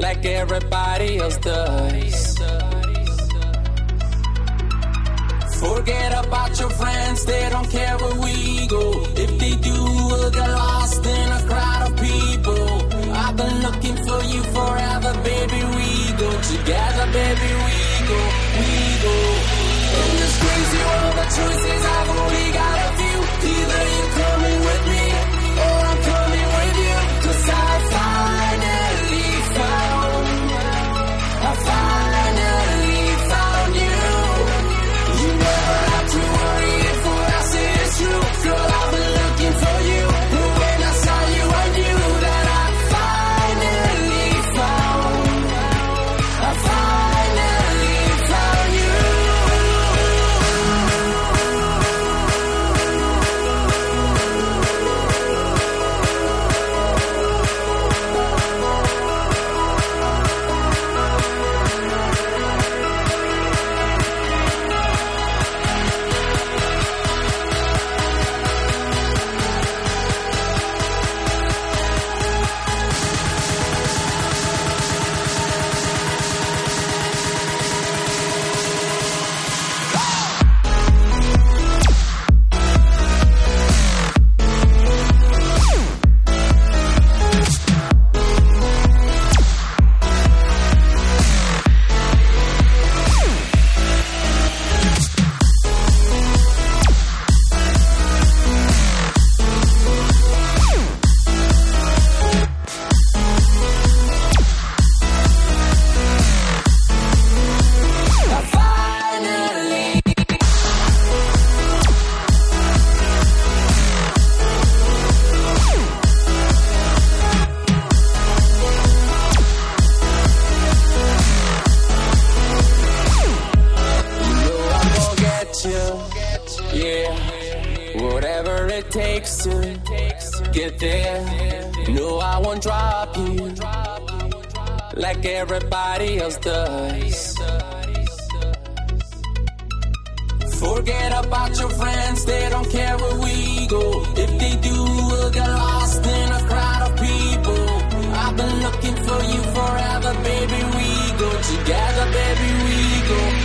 like everybody else does. Forget about your friends, they don't care where we go. If they do, we'll get lost in a crowd of people. I've been looking for you forever, baby. We go together, baby. We go, we go. In this crazy world of choices, I've only got a few. Either you're coming with like everybody else does. Forget about your friends, they don't care where we go. If they do, we'll get lost in a crowd of people. I've been looking for you forever, baby. We go together, baby. We go.